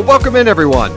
Well, welcome in, everyone.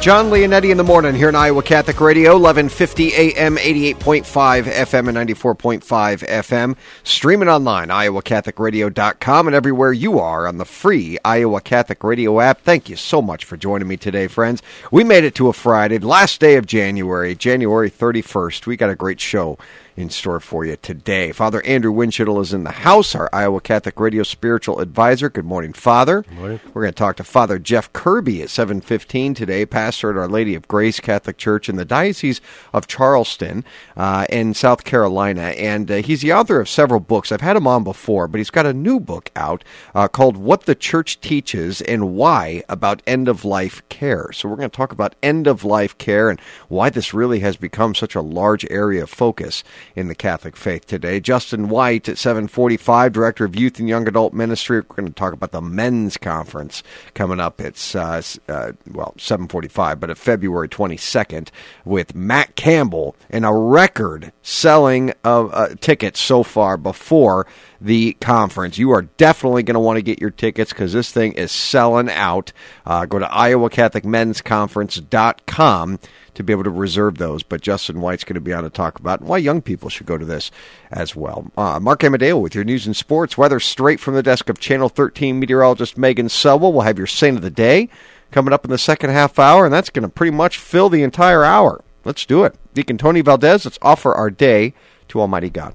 John Leonetti in the morning here in Iowa Catholic Radio, 1150 AM, 88.5 FM, and 94.5 FM. Streaming online, iowacatholicradio.com, and everywhere you are on the free Iowa Catholic Radio app. Thank you so much for joining me today, friends. We made it to a Friday, last day of January, January 31st. We got a great show in store for you today. Father Andrew Winchell is in the house, our Iowa Catholic Radio spiritual advisor. Good morning, Father. Good morning. We're going to talk to Father Jeff Kirby at 7:15 today, pastor at Our Lady of Grace Catholic Church in the Diocese of Charleston uh, in South Carolina, and uh, he's the author of several books. I've had him on before, but he's got a new book out uh, called "What the Church Teaches and Why About End of Life Care." So we're going to talk about end of life care and why this really has become such a large area of focus in the Catholic faith today. Justin White at 745, Director of Youth and Young Adult Ministry. We're going to talk about the men's conference coming up. It's, uh, uh, well, 745, but at February 22nd with Matt Campbell and a record selling of uh, tickets so far before the conference. You are definitely going to want to get your tickets because this thing is selling out. Uh, go to iowacatholicmensconference.com to be able to reserve those. But Justin White's going to be on to talk about why young people should go to this as well. Uh, Mark Amadeo with your news and sports. Weather straight from the desk of Channel 13 meteorologist Megan Selwell. We'll have your saint of the day coming up in the second half hour, and that's going to pretty much fill the entire hour. Let's do it. Deacon Tony Valdez, let's offer our day to Almighty God.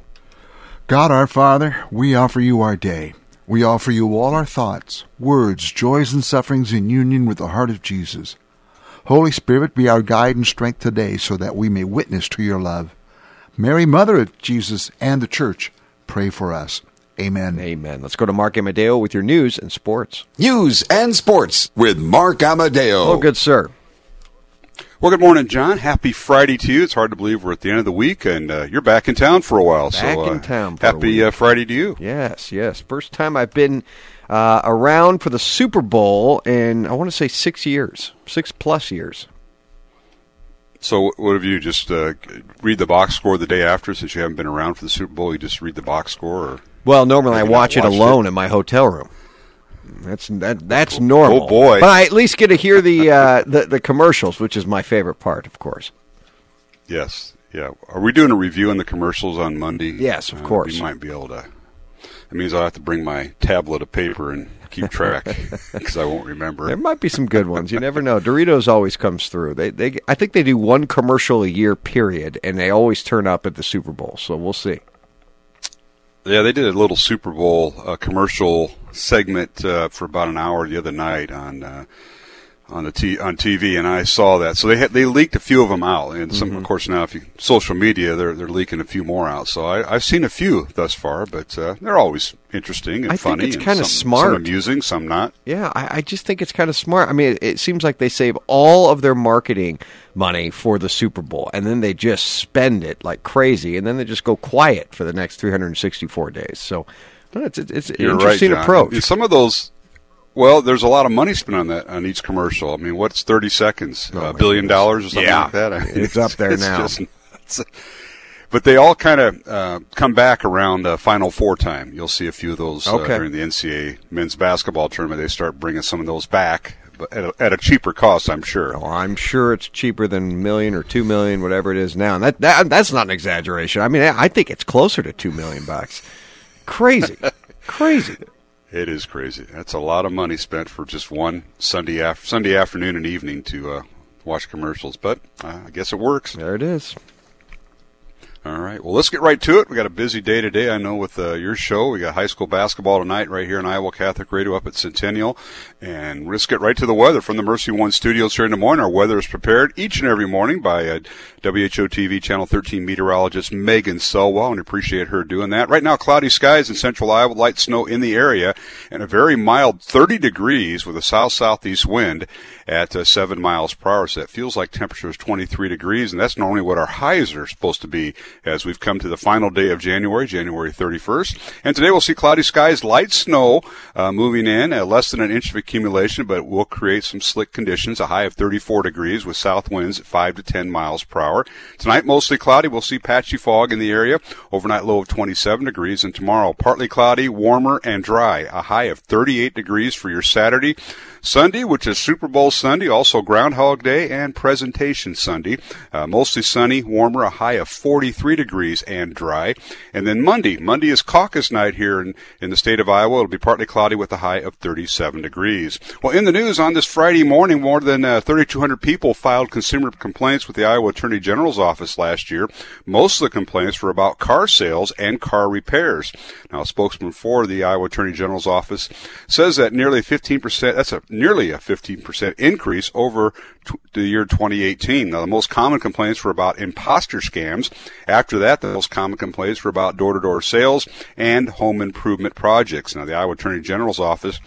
God our Father, we offer you our day. We offer you all our thoughts, words, joys, and sufferings in union with the heart of Jesus. Holy Spirit, be our guide and strength today so that we may witness to your love. Mary, Mother of Jesus and the Church, pray for us. Amen. Amen. Let's go to Mark Amadeo with your news and sports. News and Sports with Mark Amadeo. Oh, good sir. Well, good morning, John. Happy Friday to you. It's hard to believe we're at the end of the week, and uh, you're back in town for a while. Back so, uh, in town. For happy uh, Friday to you. Yes, yes. First time I've been uh, around for the Super Bowl in I want to say six years, six plus years. So, what have you just uh, read the box score the day after, since you haven't been around for the Super Bowl? You just read the box score, or well, normally I watch it alone it? in my hotel room. That's that. That's normal. oh, boy. But I at least get to hear the uh, the the commercials, which is my favorite part, of course. yes, yeah. Are we doing a review on the commercials on Monday? Yes, of Uh, course. We might be able to. It means I'll have to bring my tablet of paper and keep track because I won't remember. There might be some good ones. You never know. Doritos always comes through. They they I think they do one commercial a year period, and they always turn up at the Super Bowl. So we'll see. Yeah, they did a little Super Bowl uh, commercial segment uh, for about an hour the other night on uh, on the t- on TV, and I saw that. So they had, they leaked a few of them out, and some, Mm-hmm. of course, now if you social media, they're they're leaking a few more out. So I, I've seen a few thus far, but uh, they're always interesting and I think funny. it's kinda smart. some amusing, some not. Yeah, I, I just think it's kind of smart. I mean, it, it seems like they save all of their marketing money for the Super Bowl, and then they just spend it like crazy, and then they just go quiet for the next 364 days. So it's it's, it's an You're interesting John. approach. Some of those. Well, there's a lot of money spent on that on each commercial. I mean, what's 30 seconds? Oh, a billion goodness. dollars or something Yeah. like that? I mean, It's up there now. just but they all kind of uh, come back around uh, Final Four time. You'll see a few of those uh, Okay. during the NCAA men's basketball tournament. They start bringing some of those back, but at a, at a cheaper cost, I'm sure. Oh, I'm sure it's cheaper than a million or two million, whatever it is now. And that, that that's not an exaggeration. I mean, I think it's closer to two million bucks. Crazy, crazy. It is crazy. That's a lot of money spent for just one Sunday af- Sunday afternoon and evening to uh, watch commercials. But uh, I guess it works. There it is. All right. Well, let's get right to it. We got a busy day today. I know with uh, your show, we got high school basketball tonight right here in Iowa Catholic Radio up at Centennial, and let's get right to the weather from the Mercy One studios here in Des Moines. Our weather is prepared each and every morning by uh, WHO TV Channel 13 meteorologist Megan Selwell, and appreciate her doing that. Right now, cloudy skies in central Iowa, light snow in the area, and a very mild 30 degrees with a south southeast wind at uh, 7 miles per hour. So that feels like temperature is 23 degrees, and that's normally what our highs are supposed to be as we've come to the final day of January, January 31st. And today we'll see cloudy skies, light snow uh, moving in, at less than an inch of accumulation, but will create some slick conditions. A high of 34 degrees with south winds at 5 to 10 miles per hour. Tonight mostly cloudy. We'll see patchy fog in the area. Overnight low of 27 degrees, and tomorrow partly cloudy, warmer and dry. A high of 38 degrees for your Saturday. Sunday, which is Super Bowl Sunday, also Groundhog Day and Presentation Sunday. Uh, mostly sunny, warmer, a high of 43 degrees and dry. And then Monday, Monday is caucus night here in, in the state of Iowa. It'll be partly cloudy with a high of 37 degrees. Well, in the news on this Friday morning, more than uh, 3,200 people filed consumer complaints with the Iowa Attorney General's office last year. Most of the complaints were about car sales and car repairs. Now, a spokesman for the Iowa Attorney General's office says that nearly 15%, that's a nearly a 15% increase over t- the year 2018. Now, the most common complaints were about imposter scams. After that, the most common complaints were about door-to-door sales and home improvement projects. Now, the Iowa Attorney General's office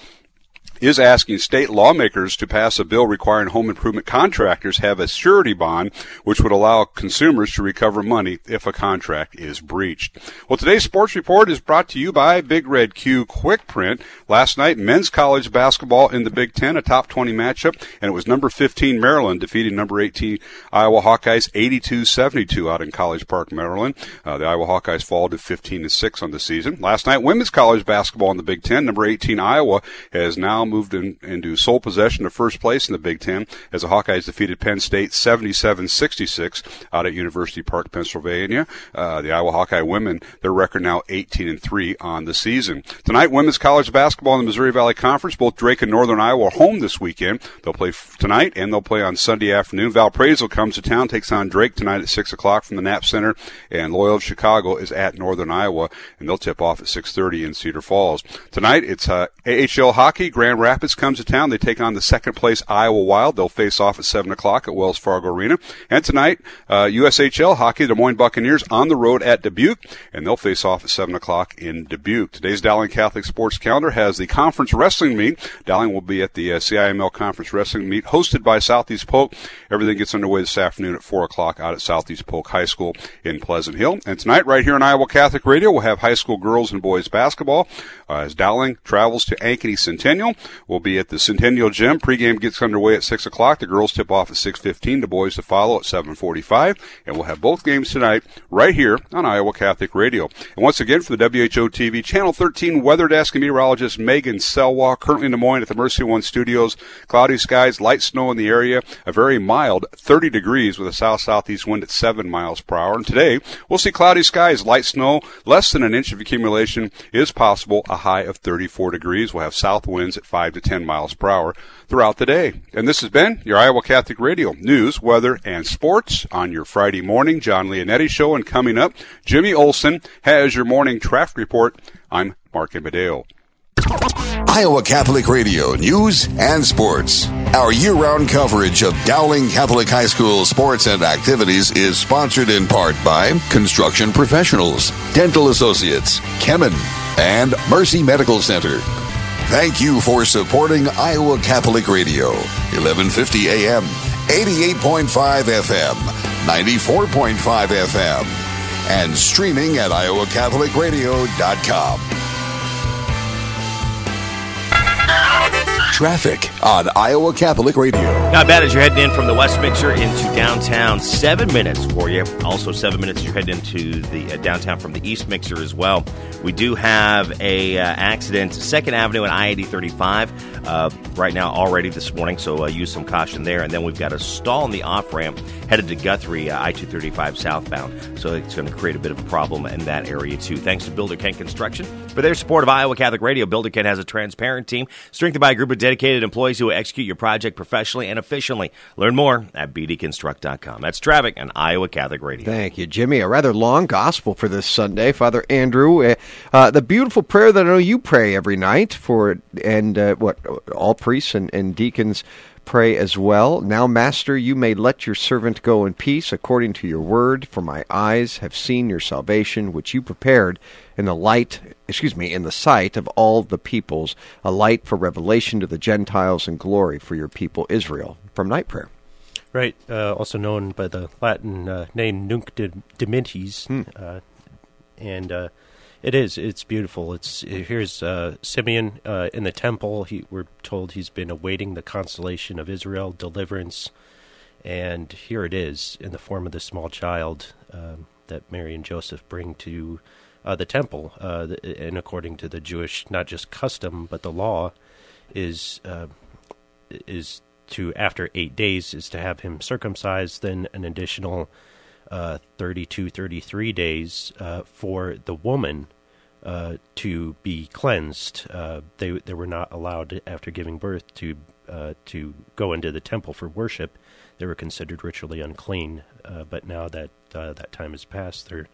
is asking state lawmakers to pass a bill requiring home improvement contractors have a surety bond, which would allow consumers to recover money if a contract is breached. Well, today's sports report is brought to you by Big Red Q Quick Print. Last night, men's college basketball in the Big Ten, a top 20 matchup, and it was number 15 Maryland defeating number 18 Iowa Hawkeyes 82-72 out in College Park, Maryland. Uh, the Iowa Hawkeyes fall to 15 6 on the season. Last night, women's college basketball in the Big Ten, number 18 Iowa has now moved in, into sole possession of first place in the Big Ten as the Hawkeyes defeated Penn State 77-66 out at University Park, Pennsylvania. Uh, the Iowa Hawkeye women, their record now 18 and 3 on the season. Tonight, women's college basketball in the Missouri Valley Conference. Both Drake and Northern Iowa are home this weekend. They'll play f- tonight and they'll play on Sunday afternoon. Valparaiso comes to town, takes on Drake tonight at 6 o'clock from the Knapp Center, and Loyola of Chicago is at Northern Iowa, and they'll tip off at 6.30 in Cedar Falls. Tonight, it's uh, AHL hockey. Grand Rapids comes to town. They take on the second place Iowa Wild. They'll face off at 7 o'clock at Wells Fargo Arena. And tonight, uh, USHL hockey, Des Moines Buccaneers on the road at Dubuque, and they'll face off at 7 o'clock in Dubuque. Today's Dowling Catholic Sports Calendar has the conference wrestling meet. Dowling will be at the uh, CIML Conference Wrestling Meet hosted by Southeast Polk. Everything gets underway this afternoon at 4 o'clock out at Southeast Polk High School in Pleasant Hill. And tonight, right here on Iowa Catholic Radio, we'll have high school girls and boys basketball. Uh, as Dowling travels to Ankeny Centennial, we'll be at the Centennial Gym. Pregame gets underway at 6 o'clock. The girls tip off at 6.15. The boys to follow at 7.45. And we'll have both games tonight right here on Iowa Catholic Radio. And once again, for the WHO TV Channel 13 Weather Desk and meteorologist Megan Selwa, currently in Des Moines at the Mercy One Studios. Cloudy skies, light snow in the area, a very mild 30 degrees with a south-southeast wind at 7 miles per hour. And today, we'll see cloudy skies, light snow, less than an inch of accumulation is possible, a high of 34 degrees. We'll have south winds at 5 to 10 miles per hour throughout the day. And this has been your Iowa Catholic Radio news, weather, and sports on your Friday morning John Leonetti show. And coming up, Jimmy Olson has your morning traffic report. I'm Mark Amadeo. Iowa Catholic Radio News and Sports. Our year round coverage of Dowling Catholic High School sports and activities is sponsored in part by Construction Professionals, Dental Associates, Kemen, and Mercy Medical Center. Thank you for supporting Iowa Catholic Radio, 1150 AM, 88.5 FM, 94.5 FM, and streaming at iowacatholicradio.com. Traffic on Iowa Catholic Radio. Not bad as you're heading in from the West Mixer into downtown. Seven minutes for you. Also, seven minutes as you're heading into the uh, downtown from the East Mixer as well. We do have a uh, accident, Second Avenue and I eighty thirty five. Uh, right now already this morning, so uh, use some caution there. And then we've got a stall in the off ramp headed to Guthrie, uh, I 235 southbound. So it's going to create a bit of a problem in that area, too. Thanks to Builder Ken Construction for their support of Iowa Catholic Radio. Builder Ken has a transparent team strengthened by a group of dedicated employees who execute your project professionally and efficiently. Learn more at bdconstruct.com. That's traffic and Iowa Catholic Radio. Thank you, Jimmy. A rather long gospel for this Sunday. Father Andrew, uh, uh, the beautiful prayer that I know you pray every night for, and uh, what all priests and, and deacons pray as well. Now, Master, you may let your servant go in peace according to your word, for my eyes have seen your salvation, which you prepared in the light, excuse me, in the sight of all the peoples, a light for revelation to the Gentiles and glory for your people Israel. From night prayer. Right, uh, also known by the Latin uh, name Nunc Dimittis, Hmm. uh, and uh, it is. It's beautiful. It's here's uh, Simeon uh, in the temple. He, we're told he's been awaiting the consolation of Israel, deliverance, and here it is in the form of the small child um, that Mary and Joseph bring to uh, the temple. Uh, the, and according to the Jewish, not just custom but the law, is uh, is to after eight days is to have him circumcised. Then an additional uh, 32, 33 days uh, for the woman uh, to be cleansed. Uh, they they were not allowed after giving birth to uh, to go into the temple for worship. They were considered ritually unclean. Uh, but now that uh, that time has passed, they're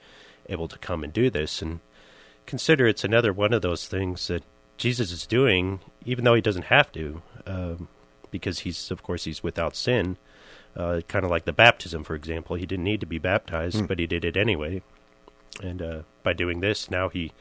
able to come and do this. And consider it's another one of those things that Jesus is doing, even though he doesn't have to, um, because he's of course he's without sin. Uh, kind of like the baptism, for example. He didn't need to be baptized, but he did it anyway. And uh, by doing this, now he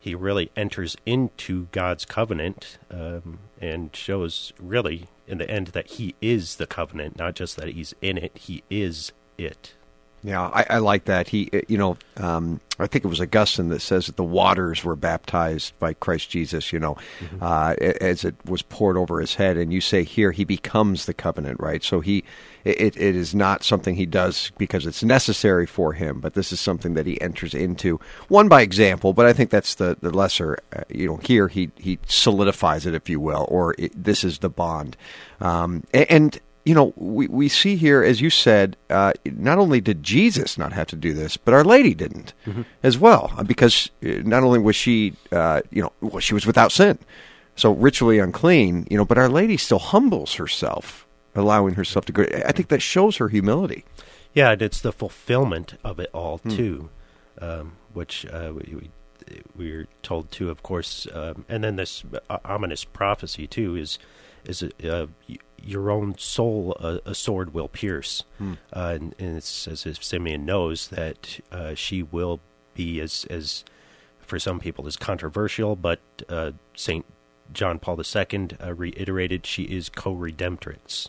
he really enters into God's covenant um, and shows really in the end that he is the covenant, not just that he's in it. He is it. Yeah, I, I like that. He, uh, you know, um, I think it was Augustine that says that the waters were baptized by Christ Jesus. You know, uh, as it was poured over his head, and you say here he becomes the covenant, right? So he, it, it is not something he does because it's necessary for him, but this is something that he enters into. One by example, but I think that's the the lesser. Uh, you know, here he he solidifies it, if you will, or it, this is the bond, um, and you know, we, we see here, as you said, uh, not only did Jesus not have to do this, but Our Lady didn't as well, uh, because uh, not only was she, uh, you know, well, she was without sin, so ritually unclean, you know, but Our Lady still humbles herself, allowing herself to go. I think that shows her humility. Yeah, and it's the fulfillment of it all too, um, which uh, we, we we're told to, of course, um, and then this uh, ominous prophecy too is is uh, your own soul a, a sword will pierce, uh, and, and it's as if Simeon knows that uh, she will be as as for some people is controversial, but uh, Saint John Paul II uh, reiterated she is co-redemptrix.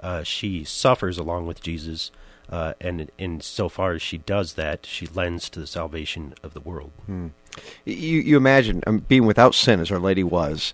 Uh, she suffers along with Jesus, uh, and in so far as she does that, she lends to the salvation of the world. You, you imagine um, being without sin, as Our Lady was,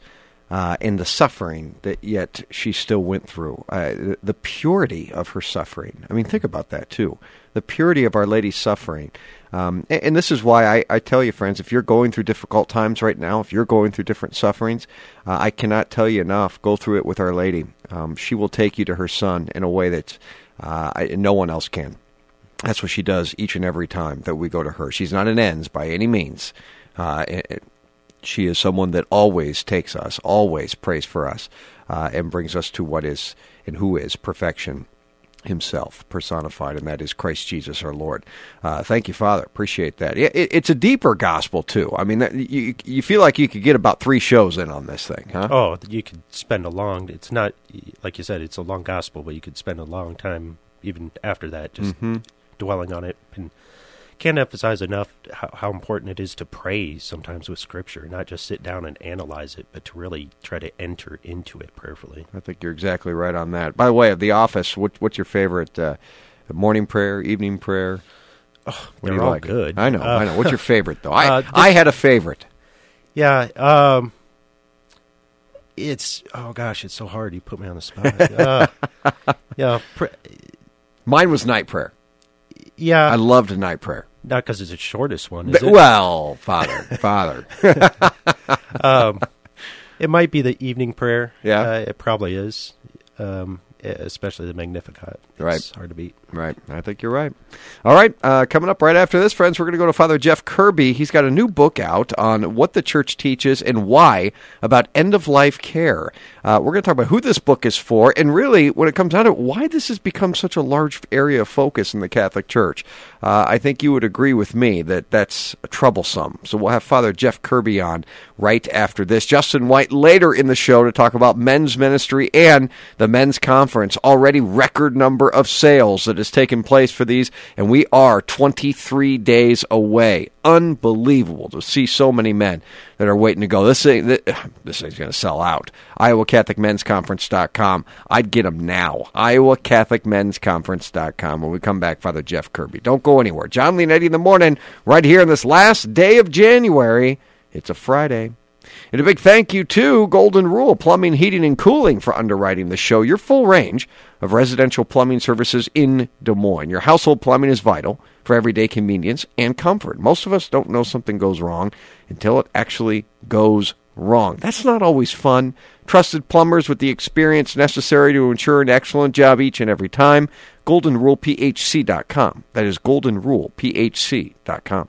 uh, and the suffering that yet she still went through, uh, the, purity of her suffering. I mean, think about that too. The purity of Our Lady's suffering. Um, and, and this is why I, I tell you, friends, if you're going through difficult times right now, if you're going through different sufferings, uh, I cannot tell you enough. Go through it with Our Lady. Um, she will take you to her Son in a way that uh, no one else can. That's what she does each and every time that we go to her. She's not an ends by any means. Uh, she is someone that always takes us, always prays for us, uh, and brings us to what is and who is perfection himself personified, and that is Christ Jesus our Lord. Uh, thank you, Father. Appreciate that. It, it, it's a deeper gospel too. I mean, that, you you feel like you could get about three shows in on this thing, huh? Oh, you could spend a long. It's not like you said; it's a long gospel, but you could spend a long time even after that just dwelling on it. And can't emphasize enough how, how important it is to pray sometimes with Scripture, not just sit down and analyze it, but to really try to enter into it prayerfully. I think you're exactly right on that. By the way, of the office, what, what's your favorite uh, morning prayer, evening prayer? do they're all like? good. I know, Uh, I know. What's your favorite though? I uh, this- I had a favorite. Yeah. Um, it's oh gosh, it's so hard. You put me on the spot. uh, yeah, pr- Mine was night prayer. Yeah. I loved night prayer. not because it's the shortest one. It? Well, Father, Father. It might be the evening prayer. Yeah. uh, it probably is. Um, especially the Magnificat. Right. It's hard to beat. Right. I think you're right. All right. Uh, coming up right after this, friends, we're going to go to Father Jeff Kirby. He's got a new book out on what the church teaches and why about end of life care. Uh, we're going to talk about who this book is for and really, when it comes down to it, why this has become such a large area of focus in the Catholic Church. Uh, I think you would agree with me that that's troublesome. So we'll have Father Jeff Kirby on right after this. Justin White later in the show to talk about men's ministry and the men's conference. Already record number of sales that has taken place for these, and we are 23 days away. Unbelievable to see so many men that are waiting to go. This thing, this thing's going to sell out. IowaCatholicMen'sConference.com. I'd get them now. IowaCatholicMen'sConference.com. When we come back, Father Jeff Kirby. Don't go anywhere. John Leonetti in the morning, right here on this last day of January. It's a Friday. And a big thank you to Golden Rule Plumbing, Heating, and Cooling for underwriting the show. Your full range of residential plumbing services in Des Moines. Your household plumbing is vital for everyday convenience and comfort. Most of us don't know something goes wrong until it actually goes wrong. That's not always fun. Trusted plumbers with the experience necessary to ensure an excellent job each and every time. GoldenRulePHC.com. That is GoldenRulePHC.com.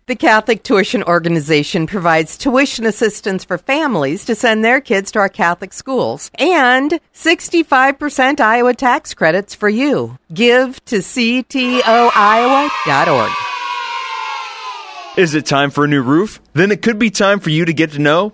The Catholic Tuition Organization provides tuition assistance for families to send their kids to our Catholic schools and 65% Iowa tax credits for you. Give to ctoiowa.org. Is it time for a new roof? Then it could be time for you to get to know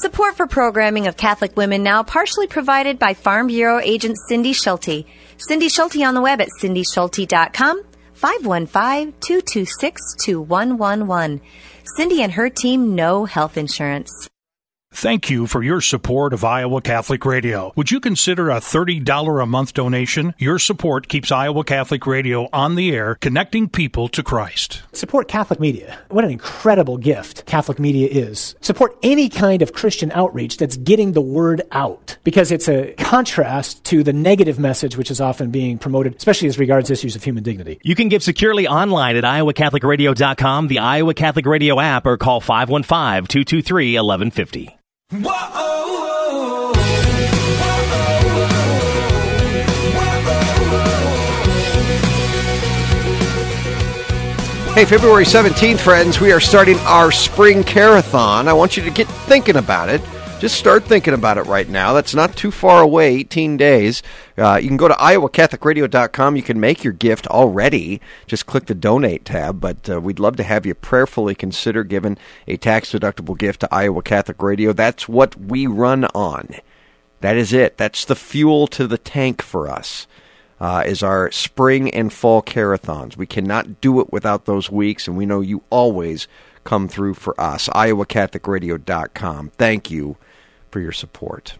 Support for programming of Catholic Women Now partially provided by Farm Bureau agent Cindy Schulte. Cindy Schulte on the web at cindyschulte.com, 515-226-2111. Cindy and her team know health insurance. Thank you for your support of Iowa Catholic Radio. Would you consider a $30 a month donation? Your support keeps Iowa Catholic Radio on the air, connecting people to Christ. Support Catholic media. What an incredible gift Catholic media is. Support any kind of Christian outreach that's getting the word out because it's a contrast to the negative message which is often being promoted, especially as regards issues of human dignity. You can give securely online at iowacatholicradio.com, the Iowa Catholic Radio app, or call 515 223 1150. Hey, February 17th, friends, we are starting our spring carathon. I want you to get thinking about it. Just start thinking about it right now. That's not too far away, 18 days. Uh, you can go to iowacatholicradio.com. You can make your gift already. Just click the donate tab. But uh, we'd love to have you prayerfully consider giving a tax deductible gift to Iowa Catholic Radio. That's what we run on. That is it. That's the fuel to the tank for us. Uh, is our spring and fall carathons. We cannot do it without those weeks, and we know you always come through for us. IowaCatholicRadio.com. Thank you for your support.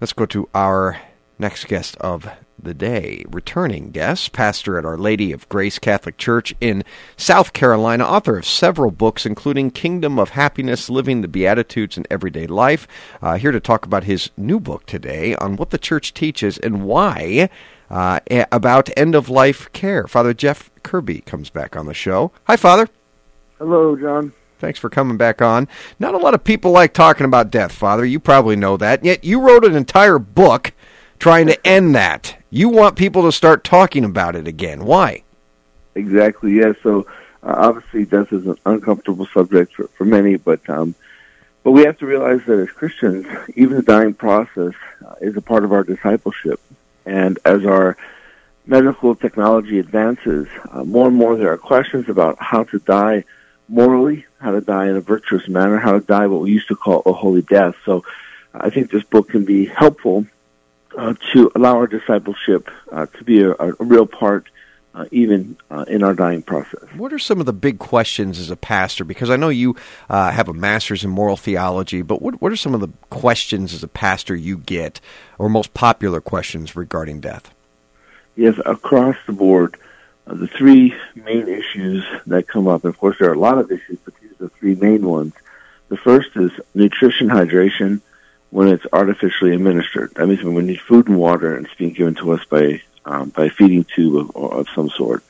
Let's go to our Next guest of the day, returning guest, pastor at Our Lady of Grace Catholic Church in South Carolina, author of several books, including Kingdom of Happiness, Living the Beatitudes in Everyday Life. Uh, here to talk about his new book today on what the church teaches and why uh, about end of life care. Father Jeff Kirby comes back on the show. Hi, Father. Hello, John. Thanks for coming back on. Not a lot of people like talking about death, Father. You probably know that. Yet you wrote an entire book trying to end that. You want people to start talking about it again. Why? Exactly. Yes. So uh, obviously, death is an uncomfortable subject for, for many, but um, but we have to realize that as Christians, even the dying process uh, is a part of our discipleship. And as our medical technology advances, uh, more and more there are questions about how to die morally, how to die in a virtuous manner, how to die what we used to call a holy death. So I think this book can be helpful uh, to allow our discipleship uh, to be a, a real part uh, even uh, in our dying process. What are some of the big questions as a pastor? Because I know you uh, have a master's in moral theology, but what, what are some of the questions as a pastor you get, or most popular questions regarding death? Yes, across the board, uh, the three main issues that come up, and of course there are a lot of issues, but these are the three main ones. The first is nutrition, hydration, when it's artificially administered. That means when we need food and water and it's being given to us by um, by feeding tube of, of some sort.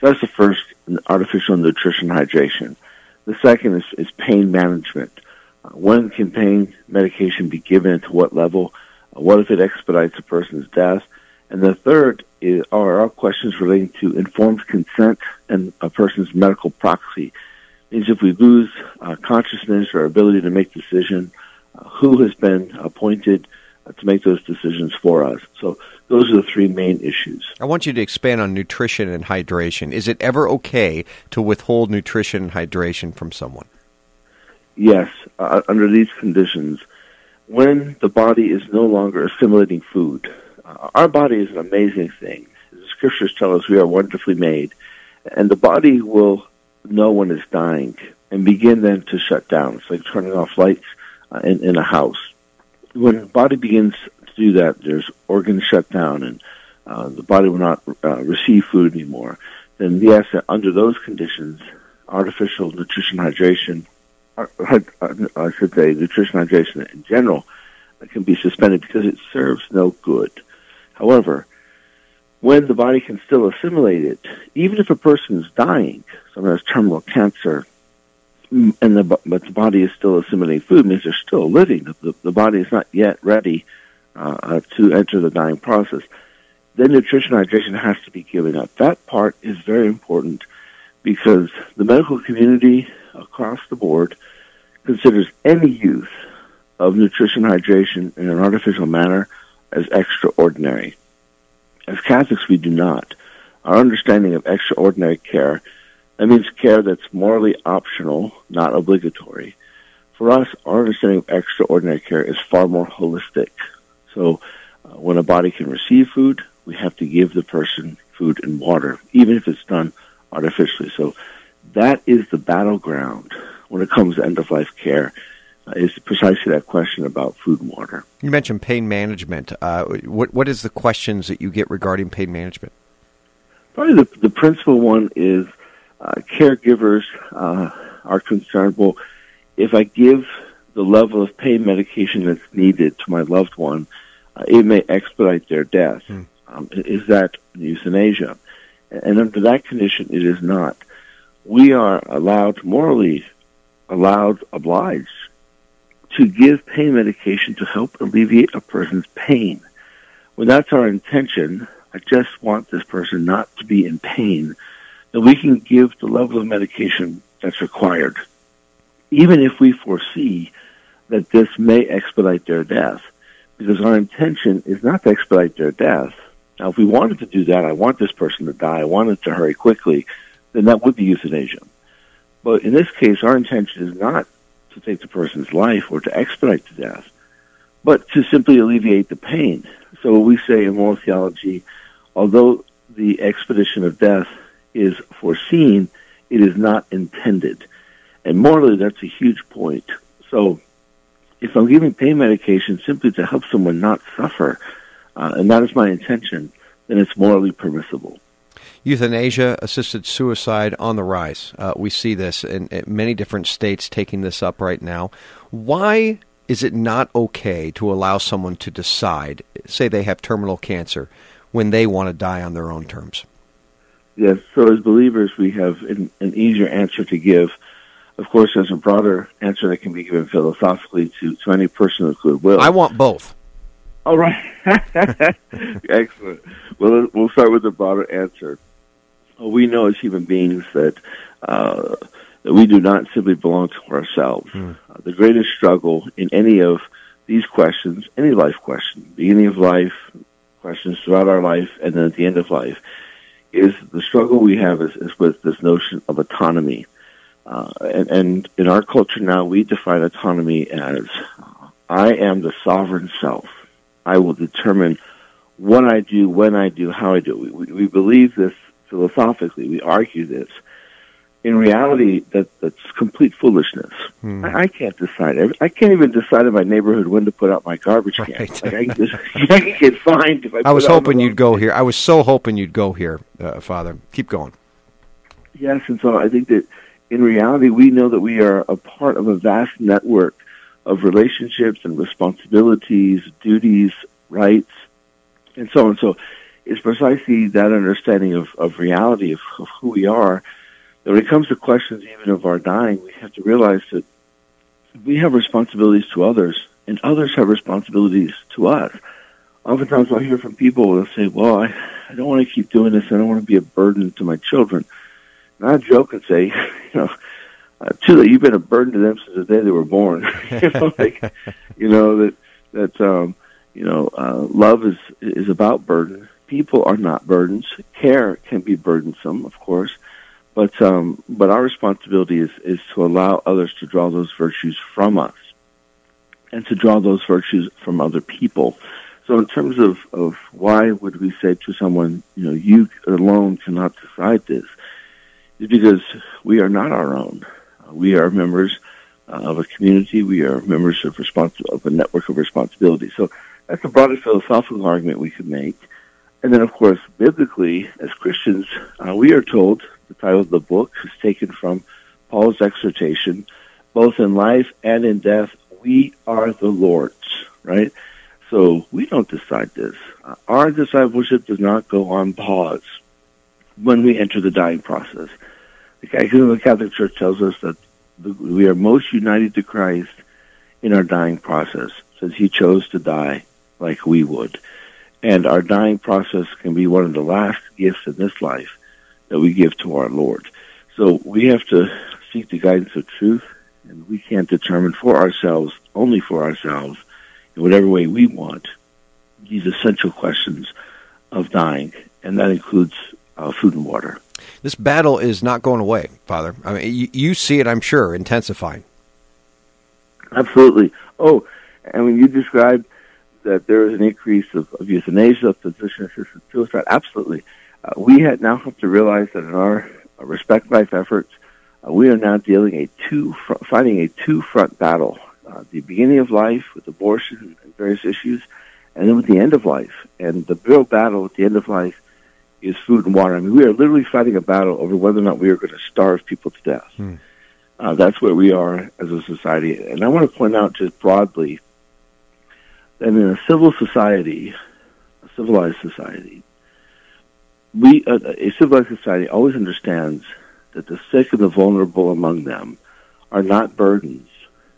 So that's the first artificial nutrition hydration. The second is, is pain management. Uh, when can pain medication be given to what level? Uh, what if it expedites a person's death? And the third is, are our questions relating to informed consent and a person's medical proxy. It means if we lose uh, consciousness or our ability to make decisions, who has been appointed uh, to make those decisions for us. So those are the three main issues. I want you to expand on nutrition and hydration. Is it ever okay to withhold nutrition and hydration from someone? Yes, uh, under these conditions, when the body is no longer assimilating food, uh, our body is an amazing thing. The scriptures tell us we are wonderfully made, and the body will know when it's dying and begin then to shut down. It's like turning off lights uh, in, in a house. When the body begins to do that, there's organs shut down and uh, the body will not uh, receive food anymore. Then yes, under those conditions, artificial nutrition hydration, uh, uh, I should say nutrition hydration in general, uh, can be suspended because it serves no good. However, when the body can still assimilate it, even if a person is dying, someone has terminal cancer, and the but the body is still assimilating food means they're still living. The, the body is not yet ready uh, uh, to enter the dying process. Then nutrition hydration has to be given up. That part is very important because the medical community across the board considers any use of nutrition hydration in an artificial manner as extraordinary. As Catholics, we do not. Our understanding of extraordinary care that means care that's morally optional, not obligatory. For us, our understanding of extraordinary care is far more holistic. So, uh, when a body can receive food, we have to give the person food and water, even if it's done artificially. So, that is the battleground when it comes to end of life care. Is precisely that question about food and water. You mentioned pain management. Uh, what what is the questions that you get regarding pain management? Probably the the principal one is uh, caregivers uh, are concerned. Well, if I give the level of pain medication that's needed to my loved one, uh, it may expedite their death. Hmm. Um, is that euthanasia? And under that condition, it is not. We are allowed, morally allowed, obliged to give pain medication to help alleviate a person's pain. When that's our intention, I just want this person not to be in pain that we can give the level of medication that's required, even if we foresee that this may expedite their death, because our intention is not to expedite their death. Now, if we wanted to do that, I want this person to die, I want it to hurry quickly, then that would be euthanasia. But in this case, our intention is not to take the person's life or to expedite the death, but to simply alleviate the pain. So we say in moral theology, although the expedition of death is foreseen, it is not intended. And morally, that's a huge point. So, if I'm giving pain medication simply to help someone not suffer, uh, and that is my intention, then it's morally permissible. Euthanasia, assisted suicide on the rise. Uh, we see this in, in many different states taking this up right now. Why is it not okay to allow someone to decide, say they have terminal cancer, when they want to die on their own terms? Yes, so as believers, we have an, an easier answer to give. Of course, there's a broader answer that can be given philosophically to, to any person of goodwill. I want both. All right. Excellent. Well, we'll start with the broader answer. We know as human beings that uh, that we do not simply belong to ourselves. Hmm. Uh, the greatest struggle in any of these questions, any life question, beginning of life, questions throughout our life, and then at the end of life, is the struggle we have is, is with this notion of autonomy. Uh, and, and in our culture now, we define autonomy as I am the sovereign self. I will determine what I do, when I do, how I do. We, we believe this philosophically. We argue this. In reality, that that's complete foolishness. Hmm. I, I can't decide. I can't even decide in my neighborhood when to put out my garbage can. Like I can just I can get fined if I. I was hoping you'd go here. I was so hoping you'd go here, uh, Father. Keep going. Yes, and so I think that in reality, we know that we are a part of a vast network of relationships and responsibilities, duties, rights, and so on. So it's precisely that understanding of, of reality, of, of who we are, that when it comes to questions even of our dying, we have to realize that we have responsibilities to others, and others have responsibilities to us. Oftentimes I'll hear from people that say, well, I, I don't want to keep doing this. I don't want to be a burden to my children. And I joke and say, you know, uh, that you've been a burden to them since the day they were born. you know, like, you know that that um, you know uh, love is is about burden. People are not burdens. Care can be burdensome, of course, but um, but our responsibility is is to allow others to draw those virtues from us, and to draw those virtues from other people. So, in terms of of why would we say to someone, you know, you alone cannot decide this, is because we are not our own. Uh, we are members uh, of a community. We are members of respons- of a network of responsibility. So that's the broader philosophical argument we could make. And then, of course, biblically, as Christians, uh, we are told the title of the book is taken from Paul's exhortation, both in life and in death, we are the Lord's, right? So we don't decide this. Uh, our discipleship does not go on pause when we enter the dying process. The the Catholic Church tells us that we are most united to Christ in our dying process, since He chose to die like we would. And our dying process can be one of the last gifts in this life that we give to our Lord. So we have to seek the guidance of truth, and we can't determine for ourselves, only for ourselves, in whatever way we want, these essential questions of dying, and that includes uh, food and water. This battle is not going away, Father. I mean, you, you see it, I'm sure, intensifying. Absolutely. Oh, and when you described that there is an increase of, of euthanasia, physician-assisted suicide, absolutely. Uh, we had now have to realize that in our uh, respect life efforts, uh, we are now dealing a two fr- fighting a two-front battle: uh, the beginning of life with abortion and various issues, and then with the end of life. And the real battle at the end of life is food and water. I mean, we are literally fighting a battle over whether or not we are going to starve people to death. Hmm. Uh, that's where we are as a society. And I want to point out just broadly that in a civil society, a civilized society, we uh, a civilized society always understands that the sick and the vulnerable among them are not burdens.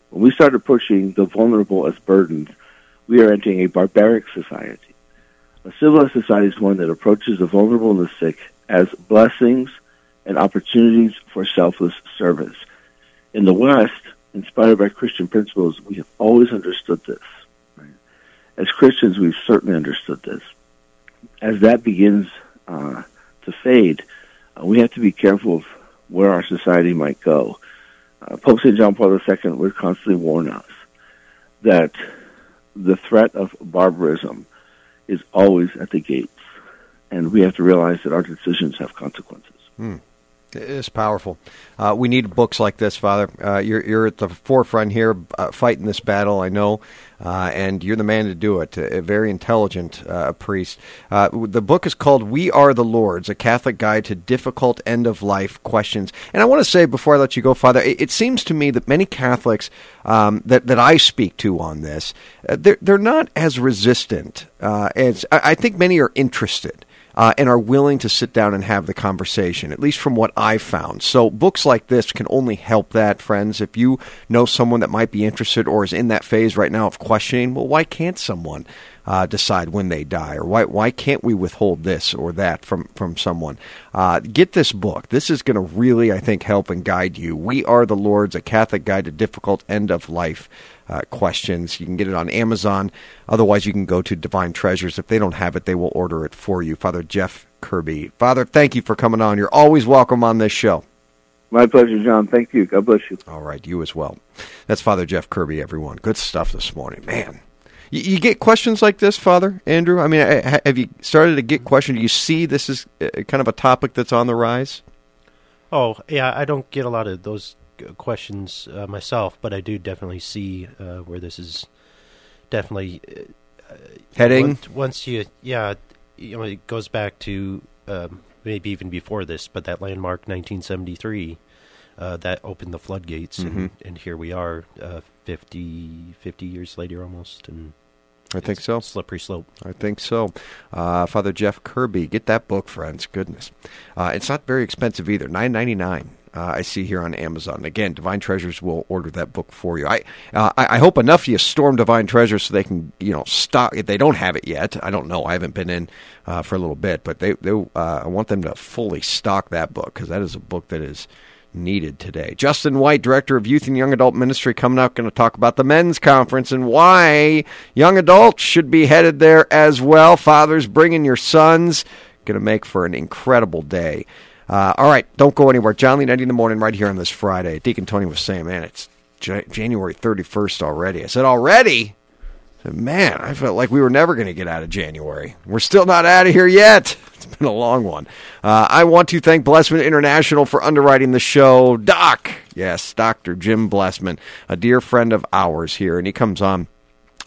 When we start approaching the vulnerable as burdens, we are entering a barbaric society. A civilized society is one that approaches the vulnerable and the sick as blessings and opportunities for selfless service. In the West, inspired by Christian principles, we have always understood this. As Christians, we've certainly understood this. As that begins uh, to fade, uh, we have to be careful of where our society might go. Uh, Pope St. John Paul II would constantly warn us that the threat of barbarism is always at the gates, and we have to realize that our decisions have consequences. Hmm. It's powerful. Uh, we need books like this, Father. Uh, you're, you're at the forefront here, uh, fighting this battle. I know, uh, and you're the man to do it. A very intelligent uh, priest. Uh, the book is called "We Are the Lord's: A Catholic Guide to Difficult End of Life Questions." And I want to say before I let you go, Father, it, it seems to me that many Catholics um, that that I speak to on this, they're they're not as resistant as I, I think many are interested uh, and are willing to sit down and have the conversation, at least from what I've found. So, books like this can only help that, friends. If you know someone that might be interested or is in that phase right now of questioning, well, why can't someone uh, decide when they die, or why why can't we withhold this or that from from someone? Uh, get this book. This is going to really, I think, help and guide you. We are the Lord's: A Catholic Guide to Difficult End of Life uh, questions. You can get it on Amazon. Otherwise, you can go to Divine Treasures. If they don't have it, they will order it for you. Father Jeff Kirby. Father, thank you for coming on. You're always welcome on this show. My pleasure, John. Thank you. God bless you. All right, you as well. That's Father Jeff Kirby, everyone. Good stuff this morning. Man. You, you get questions like this, Father Andrew? I mean, have you started to get questions? Do you see this is uh, kind of a topic that's on the rise? Oh, yeah, I don't get a lot of those questions uh, myself, but I do definitely see uh, where this is definitely uh, heading. Once, you, yeah, you know, it goes back to um, maybe even before this, but that landmark 1973 uh, that opened the floodgates, mm-hmm. and, and, here we are, uh, 50, 50 years later almost, and. I think so. Slippery slope. I think so. Uh, Father Jeff Kirby, get that book, friends. Goodness, it's not very expensive either. Nine ninety nine uh, I see here on Amazon. Again, Divine Treasures will order that book for you. I, uh, I, hope enough of you storm Divine Treasures so they can you know stock. If they don't have it yet, I don't know. I haven't been in uh, for a little bit, but they, they uh, I want them to fully stock that book because that is a book that is needed today. Justin White, Director of Youth and Young Adult Ministry, coming up, going to talk about the men's conference and why young adults should be headed there as well. Fathers, bringing your sons. Going to make for an incredible day. Uh, all right, don't go anywhere. John Leonetti in the morning, right here on this Friday. Deacon Tony was saying, man, it's J- January 31st already. I said, already? I said, man, I felt like we were never going to get out of January. We're still not out of here yet. It's been a long one. Uh, I want to thank Blessman International for underwriting the show. Doc, yes, Dr. Jim Blessman, a dear friend of ours here, and he comes on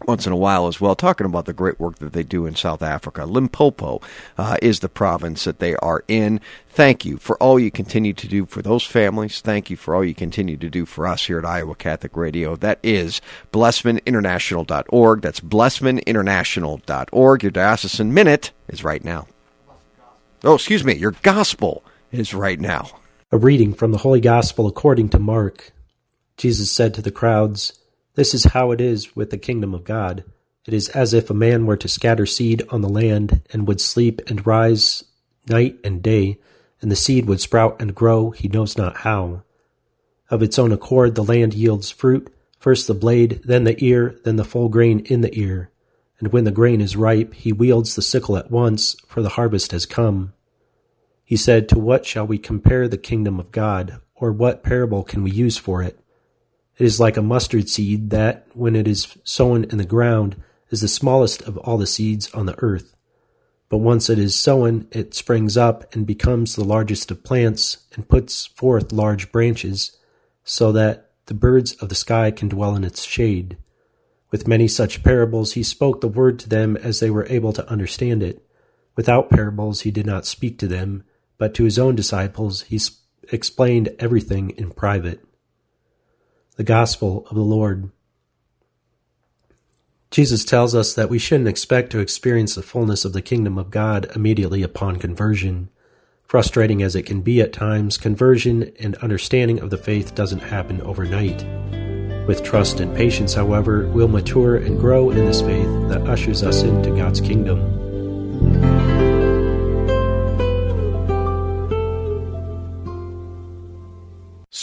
once in a while as well, talking about the great work that they do in South Africa. Limpopo uh, is the province that they are in. Thank you for all you continue to do for those families. Thank you for all you continue to do for us here at Iowa Catholic Radio. That is blessmaninternational.org. That's blessmaninternational.org. Your diocesan minute is right now. Oh, excuse me. Your gospel is right now. A reading from the Holy Gospel according to Mark. Jesus said to the crowds, this is how it is with the kingdom of God. It is as if a man were to scatter seed on the land, and would sleep and rise night and day, and the seed would sprout and grow, he knows not how. Of its own accord the land yields fruit, first the blade, then the ear, then the full grain in the ear. And when the grain is ripe, he wields the sickle at once, for the harvest has come. He said, To what shall we compare the kingdom of God, or what parable can we use for it? It is like a mustard seed that, when it is sown in the ground, is the smallest of all the seeds on the earth. But once it is sown, it springs up and becomes the largest of plants and puts forth large branches, so that the birds of the sky can dwell in its shade. With many such parables, he spoke the word to them as they were able to understand it. Without parables, he did not speak to them, but to his own disciples he explained everything in private the gospel of the Lord. Jesus tells us that we shouldn't expect to experience the fullness of the kingdom of God immediately upon conversion. Frustrating as it can be at times, conversion and understanding of the faith doesn't happen overnight. With trust and patience, however, we'll mature and grow in this faith that ushers us into God's kingdom.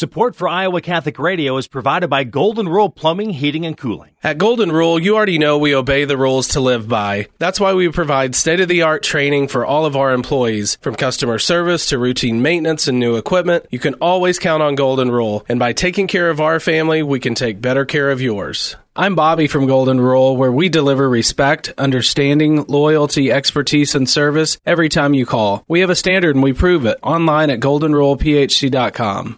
Support for Iowa Catholic Radio is provided by Golden Rule Plumbing, Heating, and Cooling. At Golden Rule, you already know we obey the rules to live by. That's why we provide state of the art training for all of our employees. From customer service to routine maintenance and new equipment, you can always count on Golden Rule. And by taking care of our family, we can take better care of yours. I'm Bobby from Golden Rule, where we deliver respect, understanding, loyalty, expertise, and service every time you call. We have a standard and we prove it online at goldenrulephc.com.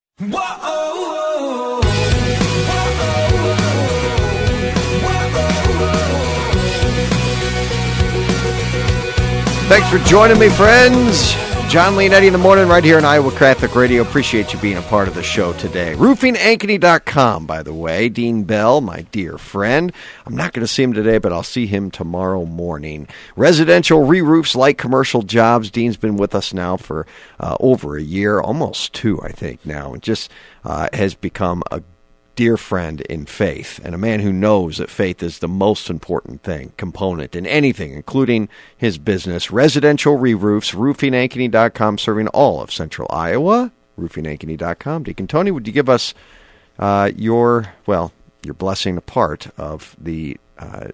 Thanks for joining me, friends. John Leonetti in the morning, right here on Iowa Catholic Radio. Appreciate you being a part of the show today. RoofingAnkeny.com, by the way. Dean Bell, my dear friend. I'm not going to see him today, but I'll see him tomorrow morning. Residential re roofs, light commercial jobs. Dean's been with us now for uh, over a year, almost two, I think, now, and just uh, has become a dear friend in faith and a man who knows that faith is the most important thing component in anything including his business residential re-roofs roofingankeny.com serving all of central iowa roofingankeny.com deacon tony would you give us uh, your well your blessing a part of the uh,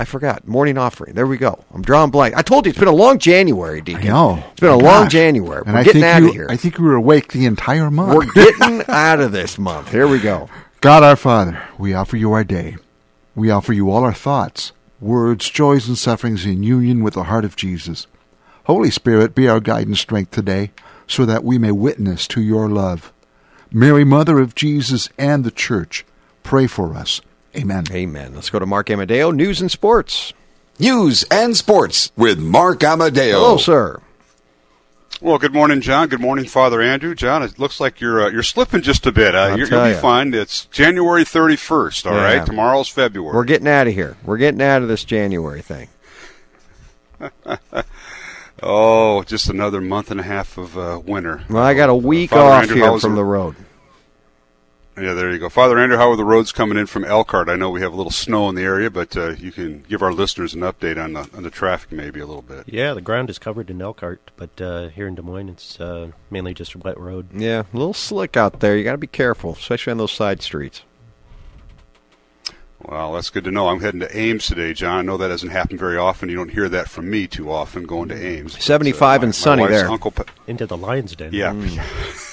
I forgot. Morning offering. There we go. I'm drawing blank. I told you it's been a long January, Deacon. I know. It's been a My long. January. And We're I getting out you, of here. I think we were awake the entire month. We're getting out of this month. Here we go. God our Father, we offer you our day. We offer you all our thoughts, words, joys, and sufferings in union with the heart of Jesus. Holy Spirit, be our guide and strength today, so that we may witness to your love. Mary, Mother of Jesus and the Church, pray for us. Amen. Amen. Let's go to Mark Amadeo, News and Sports. News and Sports with Mark Amadeo. Hello, sir. Well, good morning, John. Good morning, Father Andrew. John, it looks like you're uh, you're slipping just a bit. Uh, you're, you'll be ya. fine. It's January 31st. All right, Yeah. tomorrow's February. We're getting out of here. We're getting out of this January thing. oh, just another month and a half of uh, winter. Well, I got a week Father off Andrew, here from the road. Yeah, there you go, Father Andrew. How are the roads coming in from Elkhart? I know we have a little snow in the area, but uh, you can give our listeners an update on the on the traffic, maybe a little bit. Yeah, the ground is covered in Elkhart, but uh, here in Des Moines, it's uh, mainly just a wet road. Yeah, a little slick out there. You got to be careful, especially on those side streets. Well, that's good to know. I'm heading to Ames today, John. I know that doesn't happen very often. You don't hear that from me too often going to Ames. But, 75 my- and my sunny wife's there. Uncle pa- Into the lion's den. Yeah.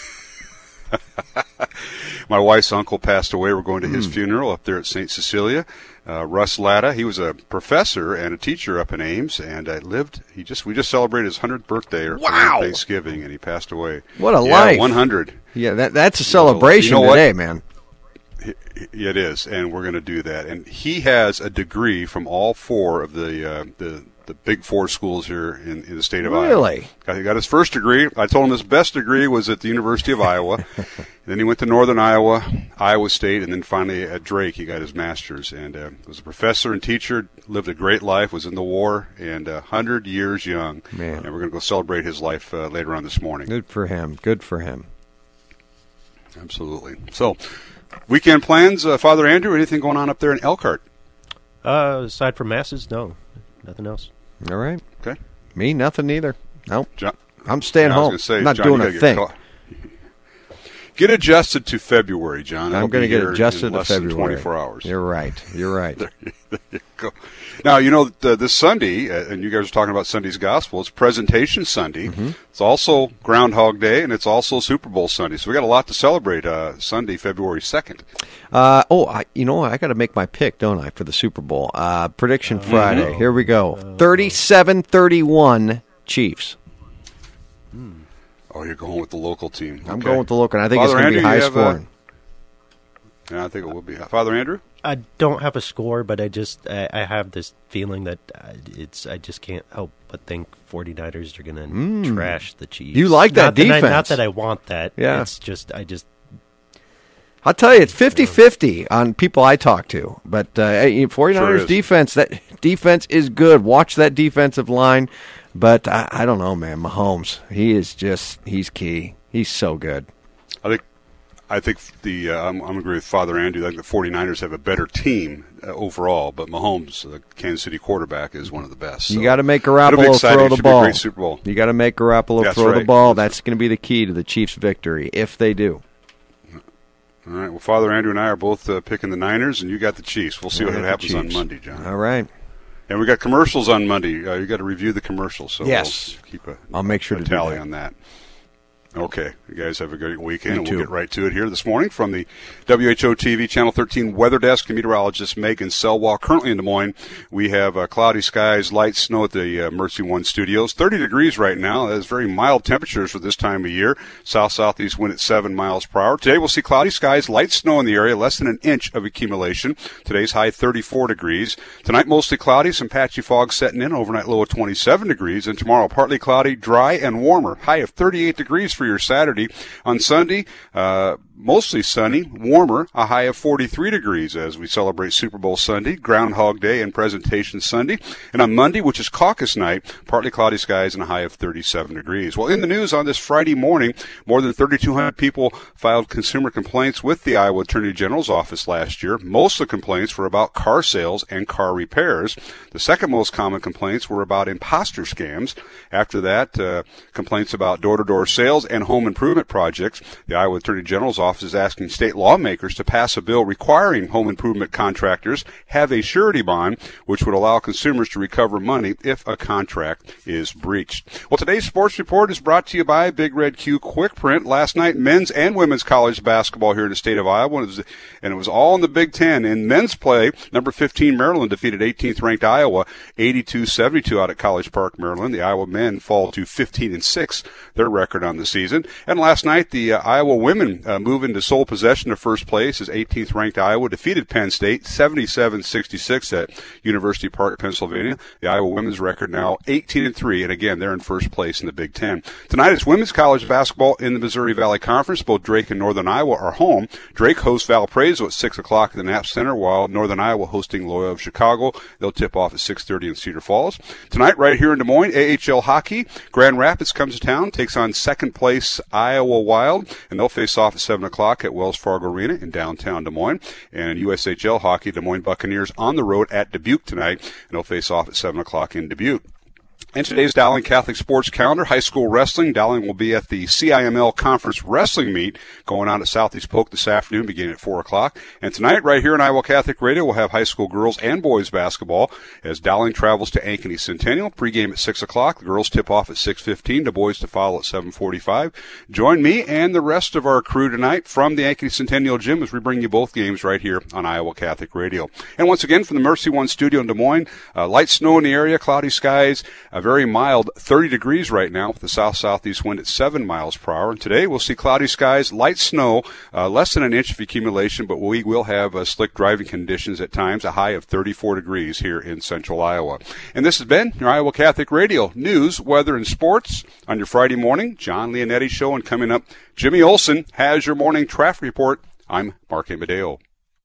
My wife's uncle passed away. We're going to his funeral up there at St. Cecilia. Uh, Russ Latta, he was a professor and a teacher up in Ames, and I lived. He just we just celebrated his hundredth birthday or Wow. Thanksgiving, and he passed away. What a yeah, life! One hundred. Yeah, that that's a celebration you know today, man. It is, and we're going to do that. And he has a degree from all four of the uh, the the big four schools here in, in the state of Iowa. Really? He got his first degree. I told him his best degree was at the University of Iowa. then he went to Northern Iowa, Iowa State, and then finally at Drake he got his master's. And uh, was a professor and teacher. Lived a great life. Was in the war and uh, hundred years young. Man. And we're going to go celebrate his life uh, later on this morning. Good for him. Good for him. Absolutely. So, weekend plans, uh, Father Andrew. Anything going on up there in Elkhart? Uh, aside from masses, no, nothing else. All right. Okay. Me, nothing either. Nope. John, I'm staying Yeah, I was home. say, I'm not John, doing a thing. Caught- get adjusted to February, John. I'm going to get adjusted in to less than February. 24 hours. You're right. You're right. There you go. Now you know uh, this Sunday, uh, and you guys are talking about Sunday's Gospel. It's Presentation Sunday. Mm-hmm. It's also Groundhog Day, and it's also Super Bowl Sunday. So we got a lot to celebrate uh, Sunday, February second. Uh, oh, I, you know. I got to make my pick, don't I, for the Super Bowl? Uh, prediction Mm-hmm. Friday. Here we go. 37-31 Chiefs. Oh, you're going with the local team. I'm Okay. going with the local. and I think Father it's going to be high you have, scoring. yeah, I think it will be. Father Andrew. I don't have a score, but I just I, I have this feeling that uh, it's I just can't help but think 49ers are going to Mm. trash the Chiefs. You like that not I- not that I want that. Yeah. It's just I just I'll tell you, it's 50-50 on people I talk to. But uh, 49ers Sure defense, that defense is good. Watch that defensive line. But I, I don't know, man. Mahomes, he is just, he's key. He's so good. I think I think the uh, I'm, I'm agree with Father Andrew. I think the 49ers have a better team uh, overall, but Mahomes, the Kansas City quarterback, is one of the best. You got to make Garoppolo throw the should be a ball. Super Bowl. You got to make Garoppolo That's throw the ball. That's going to be the key to the Chiefs' victory if they do. All right. Well, Father Andrew and I are both uh, picking the Niners, and you got the Chiefs. We'll see I what happens on Monday, John. All right. And we got commercials on Monday. Uh, you got to review the commercials. So Yes. we'll keep a I'll make sure a to tally on that. Okay, you guys have a great weekend. We'll get right to it here this morning from the WHO TV Channel 13 Weather Desk. Meteorologist Megan Salhus, currently in Des Moines. We have uh, cloudy skies, light snow at the uh, Mercy One Studios. 30 degrees right now. That is very mild temperatures for this time of year. South southeast wind at 7 miles per hour. Today we'll see cloudy skies, light snow in the area, less than an inch of accumulation. Today's high 34 degrees. Tonight mostly cloudy, some patchy fog setting in. Overnight low of 27 degrees. And tomorrow partly cloudy, dry and warmer. High of 38 degrees for your Saturday. On Sunday, uh, mostly sunny, warmer, a high of 43 degrees as we celebrate Super Bowl Sunday, Groundhog Day, and Presentation Sunday. And on Monday, which is caucus night, partly cloudy skies and a high of 37 degrees. Well, in the news on this Friday morning, more than 3,200 people filed consumer complaints with the Iowa Attorney General's office last year. Most of the complaints were about car sales and car repairs. The second most common complaints were about imposter scams. After that, uh, complaints about door-to-door sales and home improvement projects. The Iowa Attorney General's office is asking state lawmakers to pass a bill requiring home improvement contractors have a surety bond, which would allow consumers to recover money if a contract is breached. Well, today's sports report is brought to you by Big Red Q Quick Print. Last night, men's and women's college basketball here in the state of Iowa, and it was, all in the Big Ten. In men's play, number 15 Maryland defeated 18th ranked Iowa 82-72 out at College Park, Maryland. The Iowa men fall to 15 and 6, their record on the season. And last night, the uh, Iowa women uh, move into sole possession of first place as 18th ranked Iowa defeated Penn State 77-66 at University Park, Pennsylvania. The Iowa women's record now 18 and 3, and again, they're in first place in the Big Ten. Tonight, it's women's college basketball in the Missouri Valley Conference. Both Drake and Northern Iowa are home. Drake hosts Valparaiso at 6 o'clock at the Knapp Center, while Northern Iowa hosting Loyola of Chicago. They'll tip off at 6.30 in Cedar Falls. Tonight, right here in Des Moines, AHL hockey. Grand Rapids comes to town, takes on second place Iowa Wild, and they'll face off at 7 o'clock at Wells Fargo Arena in downtown Des Moines. And USHL hockey, Des Moines Buccaneers on the road at Dubuque tonight, and they'll face off at 7 o'clock in Dubuque. And today's Dowling Catholic Sports Calendar, high school wrestling. Dowling will be at the CIML Conference Wrestling Meet going on at Southeast Polk this afternoon, beginning at 4 o'clock. And tonight, right here in Iowa Catholic Radio, we'll have high school girls and boys basketball as Dowling travels to Ankeny Centennial. Pregame at 6 o'clock. The girls tip off at 6.15. The boys to follow at 7.45. Join me and the rest of our crew tonight from the Ankeny Centennial Gym as we bring you both games right here on Iowa Catholic Radio. And once again, from the Mercy One studio in Des Moines, uh, light snow in the area, cloudy skies, very mild 30 degrees right now with the south southeast wind at 7 miles per hour. And today we'll see cloudy skies, light snow, uh, less than an inch of accumulation, but we will have uh, slick driving conditions at times, a high of 34 degrees here in central Iowa. And this has been your Iowa Catholic Radio news, weather, and sports on your Friday morning. John Leonetti Show, and coming up, Jimmy Olson has your morning traffic report. I'm Mark Amadeo.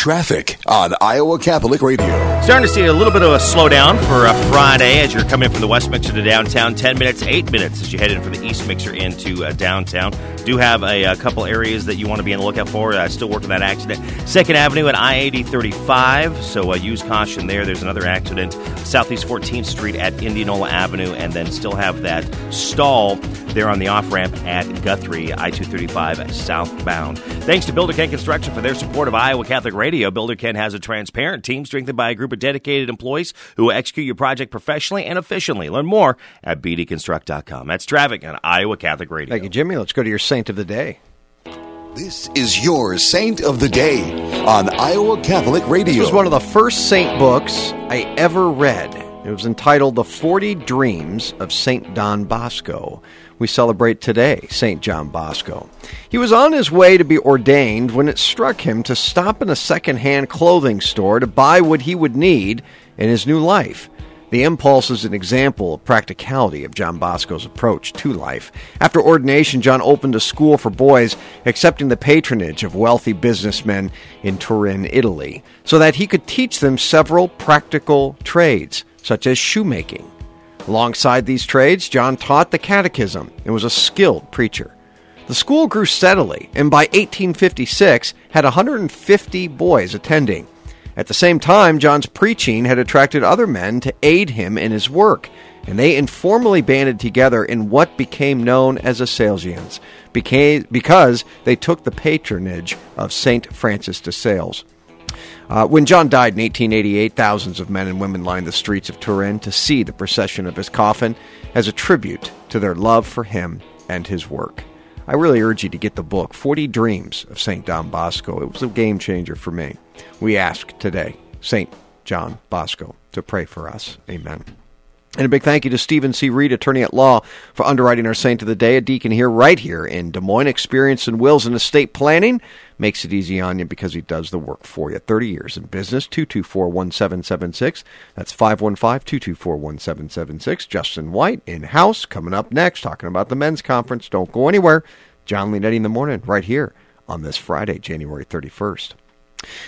Traffic on Iowa Catholic Radio. Starting to see a little bit of a slowdown for a Friday as you're coming from the West Mixer to downtown. 10 minutes, 8 minutes as you head in from the East Mixer into uh, downtown. Do have a, a couple areas that you want to be on the lookout for. Uh, still working that accident. Second Avenue at I 80 35, so uh, use caution there. There's another accident. Southeast 14th Street at Indianola Avenue, and then still have that stall there on the off ramp at Guthrie, I 235 southbound. Thanks to Builder Ken Construction for their support of Iowa Catholic Radio. Builder Ken has a transparent team strengthened by a group of dedicated employees who will execute your project professionally and efficiently. Learn more at bdconstruct.com. That's traffic on Iowa Catholic Radio. Thank you, Jimmy. Let's go to your saint of the day. This is your Saint of the Day on Iowa Catholic Radio. This was one of the first saint books I ever read. It was entitled The 40 Dreams of St. Don Bosco. We celebrate today St. John Bosco. He was on his way to be ordained when it struck him to stop in a second-hand clothing store to buy what he would need in his new life. The impulse is an example of practicality of John Bosco's approach to life. After ordination, John opened a school for boys, accepting the patronage of wealthy businessmen in Turin, Italy, so that he could teach them several practical trades, such as shoemaking. Alongside these trades, John taught the catechism and was a skilled preacher. The school grew steadily, and by 1856 had 150 boys attending. At the same time, John's preaching had attracted other men to aid him in his work, and they informally banded together in what became known as the Salesians, because they took the patronage of St. Francis de Sales. Uh, when John died in 1888, thousands of men and women lined the streets of Turin to see the procession of his coffin as a tribute to their love for him and his work. I really urge you to get the book, 40 Dreams of St. Don Bosco. It was a game changer for me. We ask today, St. John Bosco, to pray for us. Amen. And a big thank you to Stephen C. Reed, attorney at law, for underwriting our saint of the day, a deacon here, right here in Des Moines. Experience in wills and estate planning makes it easy on you because he does the work for you. 30 years in business, 224 1776. That's 515 224 1776. Justin White in house, coming up next, talking about the men's conference. Don't go anywhere. John Leonetti in the morning, right here on this Friday, January 31st.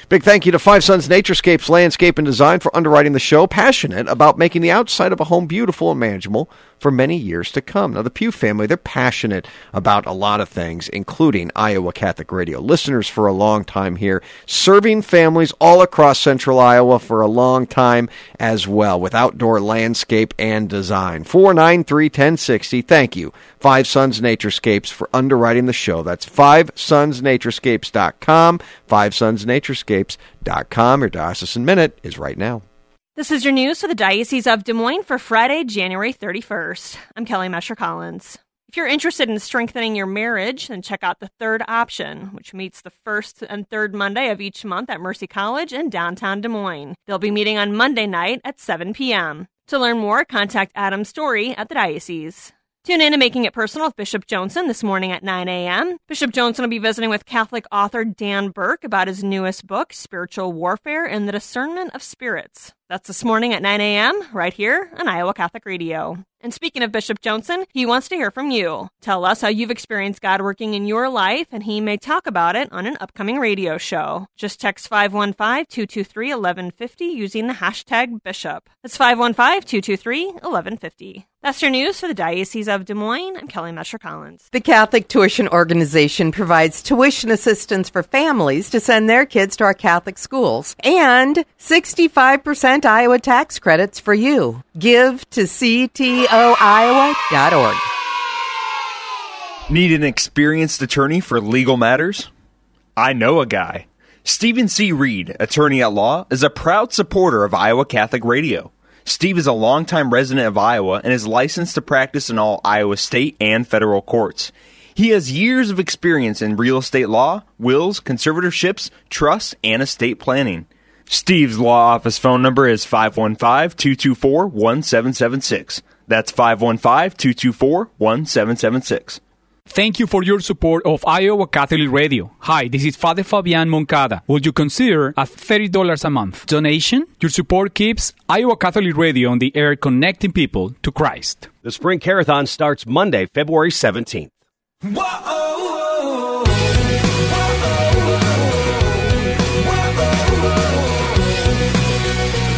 Big thank you to Five Sons Naturescapes Landscape and Design for underwriting the show. Passionate about making the outside of a home beautiful and manageable for many years to come. Now, the Pew family, they're passionate about a lot of things, including Iowa Catholic Radio. Listeners for a long time here, serving families all across central Iowa for a long time as well with outdoor landscape and design. 493 1060. Thank you, Five Sons Naturescapes, for underwriting the show. That's fivesonsnaturescapes.com. Fivesonsnaturescapes.com. Your Diocesan Minute is right now. This is your news for the Diocese of Des Moines for Friday, January 31st. I'm Kelly Mescher Collins. If you're interested in strengthening your marriage, then check out the third option, which meets the first and third Monday of each month at Mercy College in downtown Des Moines. They'll be meeting on Monday night at 7 p.m. To learn more, contact Adam Story at the Diocese. Tune in to Making It Personal with Bishop Joensen this morning at 9 a.m. Bishop Joensen will be visiting with Catholic author Dan Burke about his newest book, Spiritual Warfare and the Discernment of Spirits. That's this morning at 9 a.m. right here on Iowa Catholic Radio. And speaking of Bishop Joensen, he wants to hear from you. Tell us how you've experienced God working in your life, and he may talk about it on an upcoming radio show. Just text 515 223 1150 using the hashtag Bishop. That's 515 223 1150. That's your news for the Diocese of Des Moines. I'm Kelly Mescher Collins. The Catholic Tuition Organization provides tuition assistance for families to send their kids to our Catholic schools and 65% Iowa tax credits for you. Give to ctoiowa.org. Need an experienced attorney for legal matters? I know a guy. Stephen C. Reed, attorney at law, is a proud supporter of Iowa Catholic Radio. Steve is a longtime resident of Iowa and is licensed to practice in all Iowa state and federal courts. He has years of experience in real estate law, wills, conservatorships, trusts, and estate planning. Steve's law office phone number is 515 224 1776. That's 515 224 1776. Thank you for your support of Iowa Catholic Radio. Hi, this is Father Fabian Moncada. Would you consider a $30 a month donation? Your support keeps Iowa Catholic Radio on the air connecting people to Christ. The Spring Carathon starts Monday, February 17th.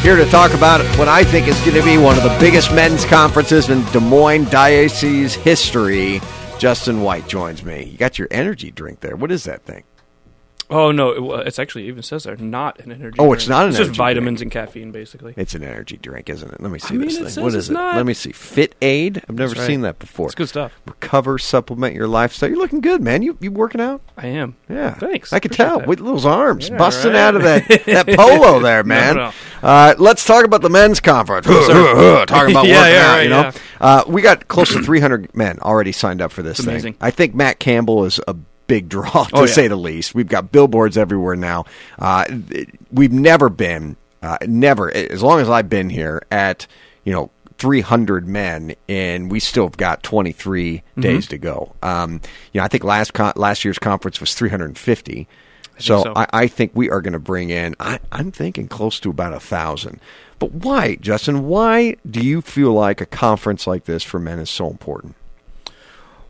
Here to talk about what I think is going to be one of the biggest men's conferences in Des Moines Diocese history. Justin White joins me. You got your energy drink there. What is that thing? Oh no, it, well, it's actually it even says there not an energy. Oh, drink. it's not an It's energy just vitamins drink. and caffeine, basically. It's an energy drink, isn't it? Let me see I mean, this thing. What it's it? not. Let me see. Fit Aid. I've never right. seen that before. It's good stuff. Recover, supplement your lifestyle. You're looking good, man. You you working out? I am. Yeah, Thanks. I could Appreciate tell that. with those arms Yeah, busting right. out of that that polo there, man. no. Uh, let's talk about the men's conference. Talking about Yeah, working yeah, out, right, you know. Uh, we got close to 300 men already signed up for this It's thing. amazing. I think Matt Campbell is a big draw, to Oh, yeah. say the least. We've got billboards everywhere now. Uh, we've never been, uh, never, as long as I've been here, at, you know, 300 men, and we still have got 23 Mhm. days to go. Um, you know, I think last con- last year's conference was 350. So, so. I, I think we are going to bring in. I, I'm thinking close to about a thousand. But why, Justin? Why do you feel like a conference like this for men is so important?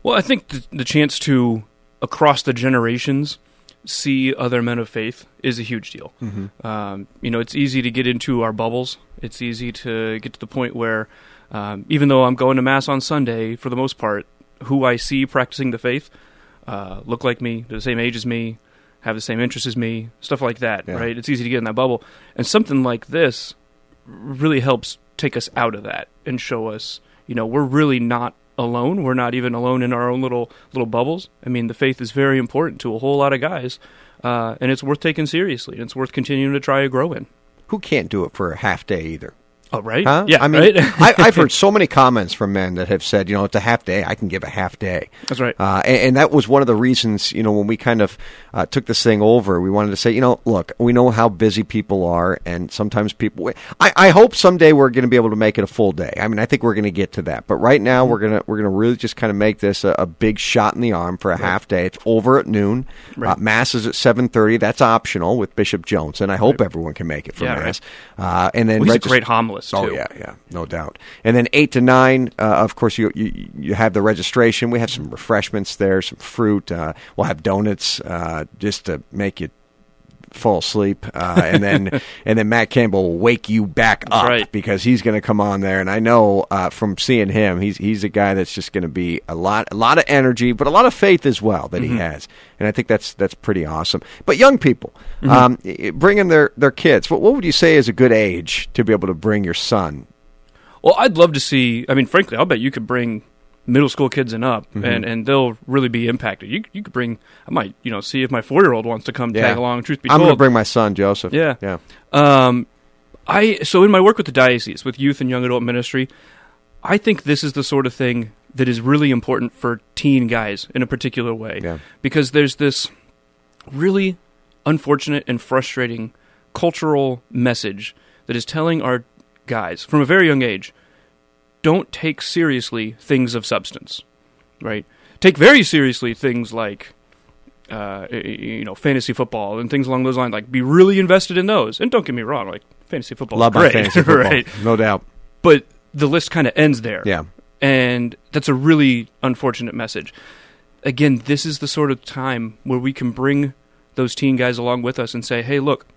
Well, I think the, the chance to, across the generations, see other men of faith is a huge deal. Mhm. Um, you know, it's easy to get into our bubbles. It's easy to get to the point where, um, even though I'm going to mass on Sunday, for the most part, who I see practicing the faith uh, look like me, they're the same age as me, have the same interests as me, stuff like that. Yeah. Right? It's easy to get in that bubble, and something like this really helps take us out of that and show us, you know, we're really not alone. We're not even alone in our own little little bubbles. I mean, the faith is very important to a whole lot of guys, uh, and it's worth taking seriously. And it's worth continuing to try to grow in. Who can't do it for a half day either? Oh, right? Huh? Yeah, I mean, right? I, I've heard so many comments from men that have said, you know, it's a half day. I can give a half day. That's right. Uh, and, and that was one of the reasons, you know, when we kind of uh, took this thing over, we wanted to say, you know, look, we know how busy people are, and sometimes people. I, I hope someday we're going to be able to make it a full day. I mean, I think we're going to get to that, but right now we're gonna we're gonna really just kind of make this a, a big shot in the arm for a half day. It's over at noon. Right. Uh, mass is at seven thirty. That's optional with Bishop Jones, and I hope everyone can make it for Yeah, mass. Uh, and then Well, he's a great homilist, Oh too. yeah, yeah, no doubt. And then eight to nine, uh, of course, you, you you have the registration. We have some refreshments there, some fruit. Uh, we'll have donuts uh, just to make you fall asleep, uh, and then and then Matt Campbell will wake you back up right. because he's going to come on there. And I know uh, from seeing him, he's he's a guy that's just going to be a lot a lot of energy, but a lot of faith as well that Mhm. he has. And I think that's that's pretty awesome. But young people, Mhm. um, bringing their their kids. What what would you say is a good age to be able to bring your son Well, I'd love to see. I mean, frankly, I'll bet you could bring middle school kids and up, Mhm. and, and they'll really be impacted. You you could bring. I might you know see if my four year old wants to come tag along. Truth be told, I'm going to bring my son Joseph. Yeah, yeah. Um, I so in my work with the diocese with youth and young adult ministry, I think this is the sort of thing that is really important for teen guys in a particular way. Yeah. Because there's this really unfortunate and frustrating cultural message that is telling our guys from a very young age don't take seriously things of substance, right? Take very seriously things like uh, you know, fantasy football and things along those lines. Like, be really invested in those. And don't get me wrong, like fantasy football, Love great, fantasy football, right? no doubt. But the list kind of ends there. Yeah. and that's a really unfortunate message. Again, this is the sort of time where we can bring those teen guys along with us and say, "Hey, look,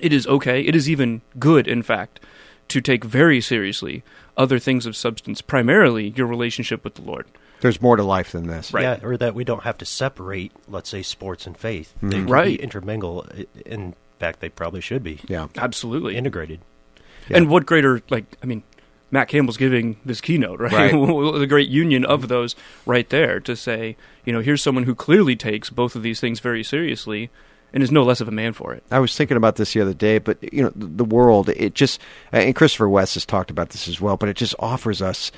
it is okay. It is even good, in fact, to take very seriously other things of substance, primarily your relationship with the Lord." There's more to life than this. Yeah, or that we don't have to separate, let's say, sports and faith. They Mhm. can Right. be intermingle. In fact, they probably should be. Yeah, absolutely integrated. And what greater, like, I mean, Matt Campbell's giving this keynote, right? Right. the great union of those right there to say, you know, here's someone who clearly takes both of these things very seriously and is no less of a man for it. I was thinking about this the other day, but you know, the, world, it just, and Christopher West has talked about this as well, but it just offers us,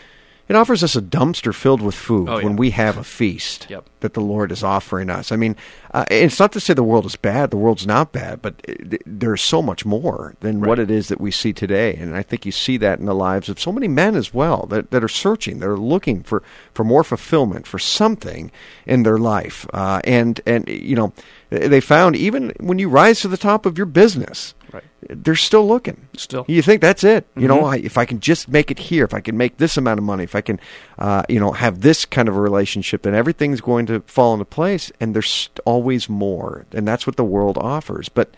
it offers us a dumpster filled with food Oh, yeah. when we have a feast Yep. that the Lord is offering us. I mean, uh, it's not to say the world is bad; the world's not bad, but it, there's so much more than what it is that we see today, and I think you see that in the lives of so many men as well that that are searching, that are looking for for more fulfillment, for something in their life, uh, and and you know, they found even when you rise to the top of your business Right. they're still looking. Still. you think that's it? You know, Mhm. I, if I can just make it here, if I can make this amount of money, if I can, uh, you know, have this kind of a relationship, then everything's going to fall into place. And there's always more, and that's what the world offers. But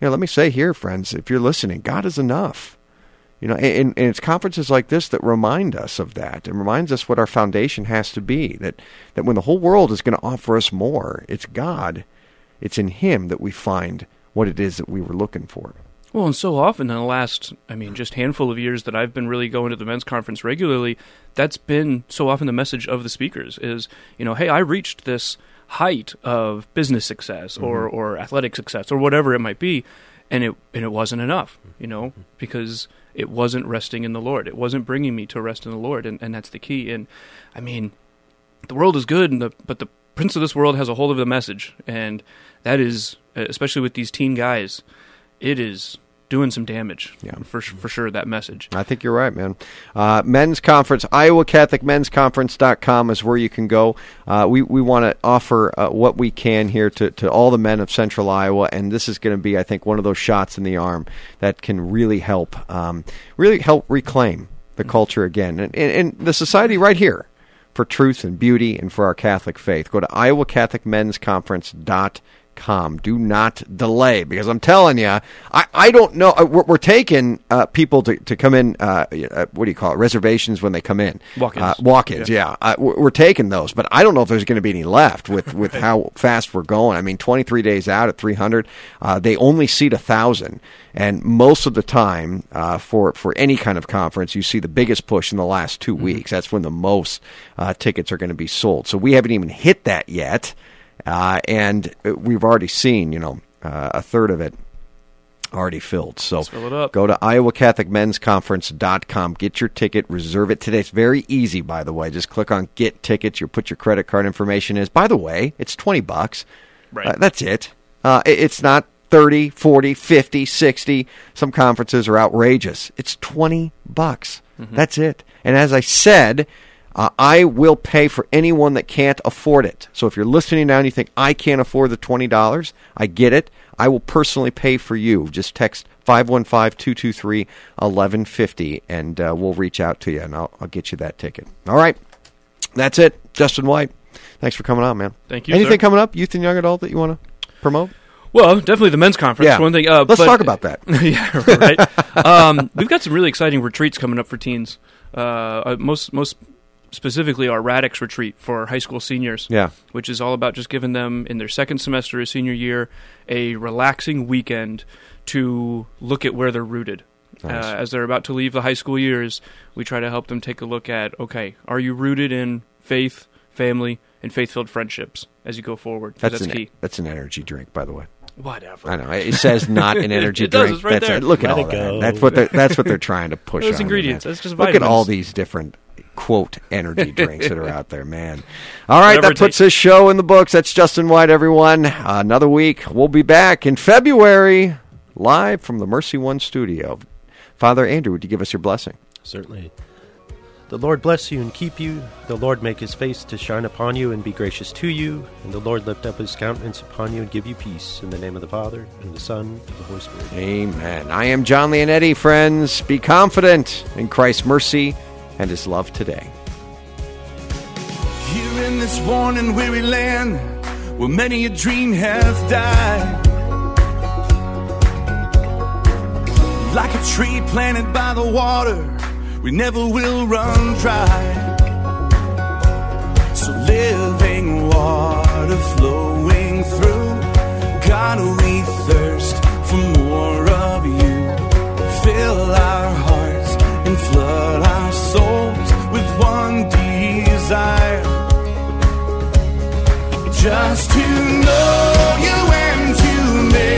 you know, let me say here, friends, if you're listening, God is enough. You know, and, and it's conferences like this that remind us of that, and reminds us what our foundation has to be. That that when the whole world is going to offer us more, it's God, it's in Him that we find what it is that we were looking for. Well, and so often in the last, I mean, just handful of years that I've been really going to the men's conference regularly, that's been so often the message of the speakers is, you know, hey, I reached this height of business success or, Mhm. or athletic success or whatever it might be, and it and it wasn't enough, you know, because it wasn't resting in the Lord. It wasn't bringing me to rest in the Lord, and, and that's the key. And I mean, the world is good, and the but the prince of this world has a hold of the message, and that is especially with these teen guys, it is doing some damage. Yeah, for for sure that message. I think you're right, man. Uh, men's conference, Iowa Catholic Men's Conference.com is where you can go. Uh, we we want to offer uh, what we can here to, to all the men of Central Iowa, and this is going to be, I think, one of those shots in the arm that can really help, um, really help reclaim the Mm-hmm. culture again, and, and, and the society right here for truth and beauty and for our Catholic faith. Go to iowacatholicmensconference.com. Do not delay because I'm telling you, I, I don't know. uh, We're, we're taking uh, people to, to come in, uh, uh, what do you call it, reservations when they come in. Walk-ins. Uh, walk-ins, yeah. Uh, we're, we're taking those, but I don't know if there's going to be any left with, with how fast we're going. I mean, 23 days out at 300, uh, they only seat a 1,000. And most of the time, uh, for, for any kind of conference, you see the biggest push in the last 2 weeks. That's when the most uh, tickets are going to be sold. So we haven't even hit that yet. Uh, and we've already seen, you know, uh, a third of it already filled. So fill it up. go to iowacatholicmensconference.com. Get your ticket. Reserve it today. It's very easy, by the way. Just click on Get Tickets. You put your credit card information is. By the way, it's 20 bucks. Right. Uh, that's it. Uh, It's not 30, 40, 50, 60. Some conferences are outrageous. It's 20 bucks. Mhm. That's it. And as I said, uh, I will pay for anyone that can't afford it. So if you're listening now and you think, I can't afford the $20, I get it. I will personally pay for you. Just text 515-223-1150 and uh, we'll reach out to you and I'll, I'll get you that ticket. All right. That's it. Justin White, thanks for coming on, man. Thank you, Anything sir. coming up, youth and young adult, that you want to promote? Well, definitely the men's conference. Yeah. One thing. Uh, Let's but- talk about that. yeah, right. um, we've got some really exciting retreats coming up for teens. Uh, uh, most most specifically, our Radix retreat for high school seniors. Yeah. which is all about just giving them in their second semester of senior year a relaxing weekend to look at where they're rooted. Nice. Uh, as they're about to leave the high school years, we try to help them take a look at okay, are you rooted in faith, family, and faith-filled friendships as you go forward? That's, That's, an, key. that's an energy drink, by the way. Whatever. I know it says not an energy It does, drink. it's right that's there. it. Look at all it that. That's what they're, that's what they're trying to push. Those on ingredients, man. that's just Look at all these different quote energy drinks that are out there, man. All right, Whatever that it puts this show in the books. That's Justin White, everyone. Uh, another week. We'll be back in February, live from the Mercy One studio. Father Andrew, would you give us your blessing? Certainly. The Lord bless you and keep you. The Lord make his face to shine upon you and be gracious to you. And the Lord lift up his countenance upon you and give you peace. In the name of the Father, and the Son, and the Holy Spirit. Amen. I am John Leonetti, friends. Be confident in Christ's mercy and his love today. Here in this worn and weary land where many a dream has died. Like a tree planted by the water, we never will run dry. So living water flowing through, God, we thirst for more of you. Fill our hearts and flood our with one desire. Just to know you and to make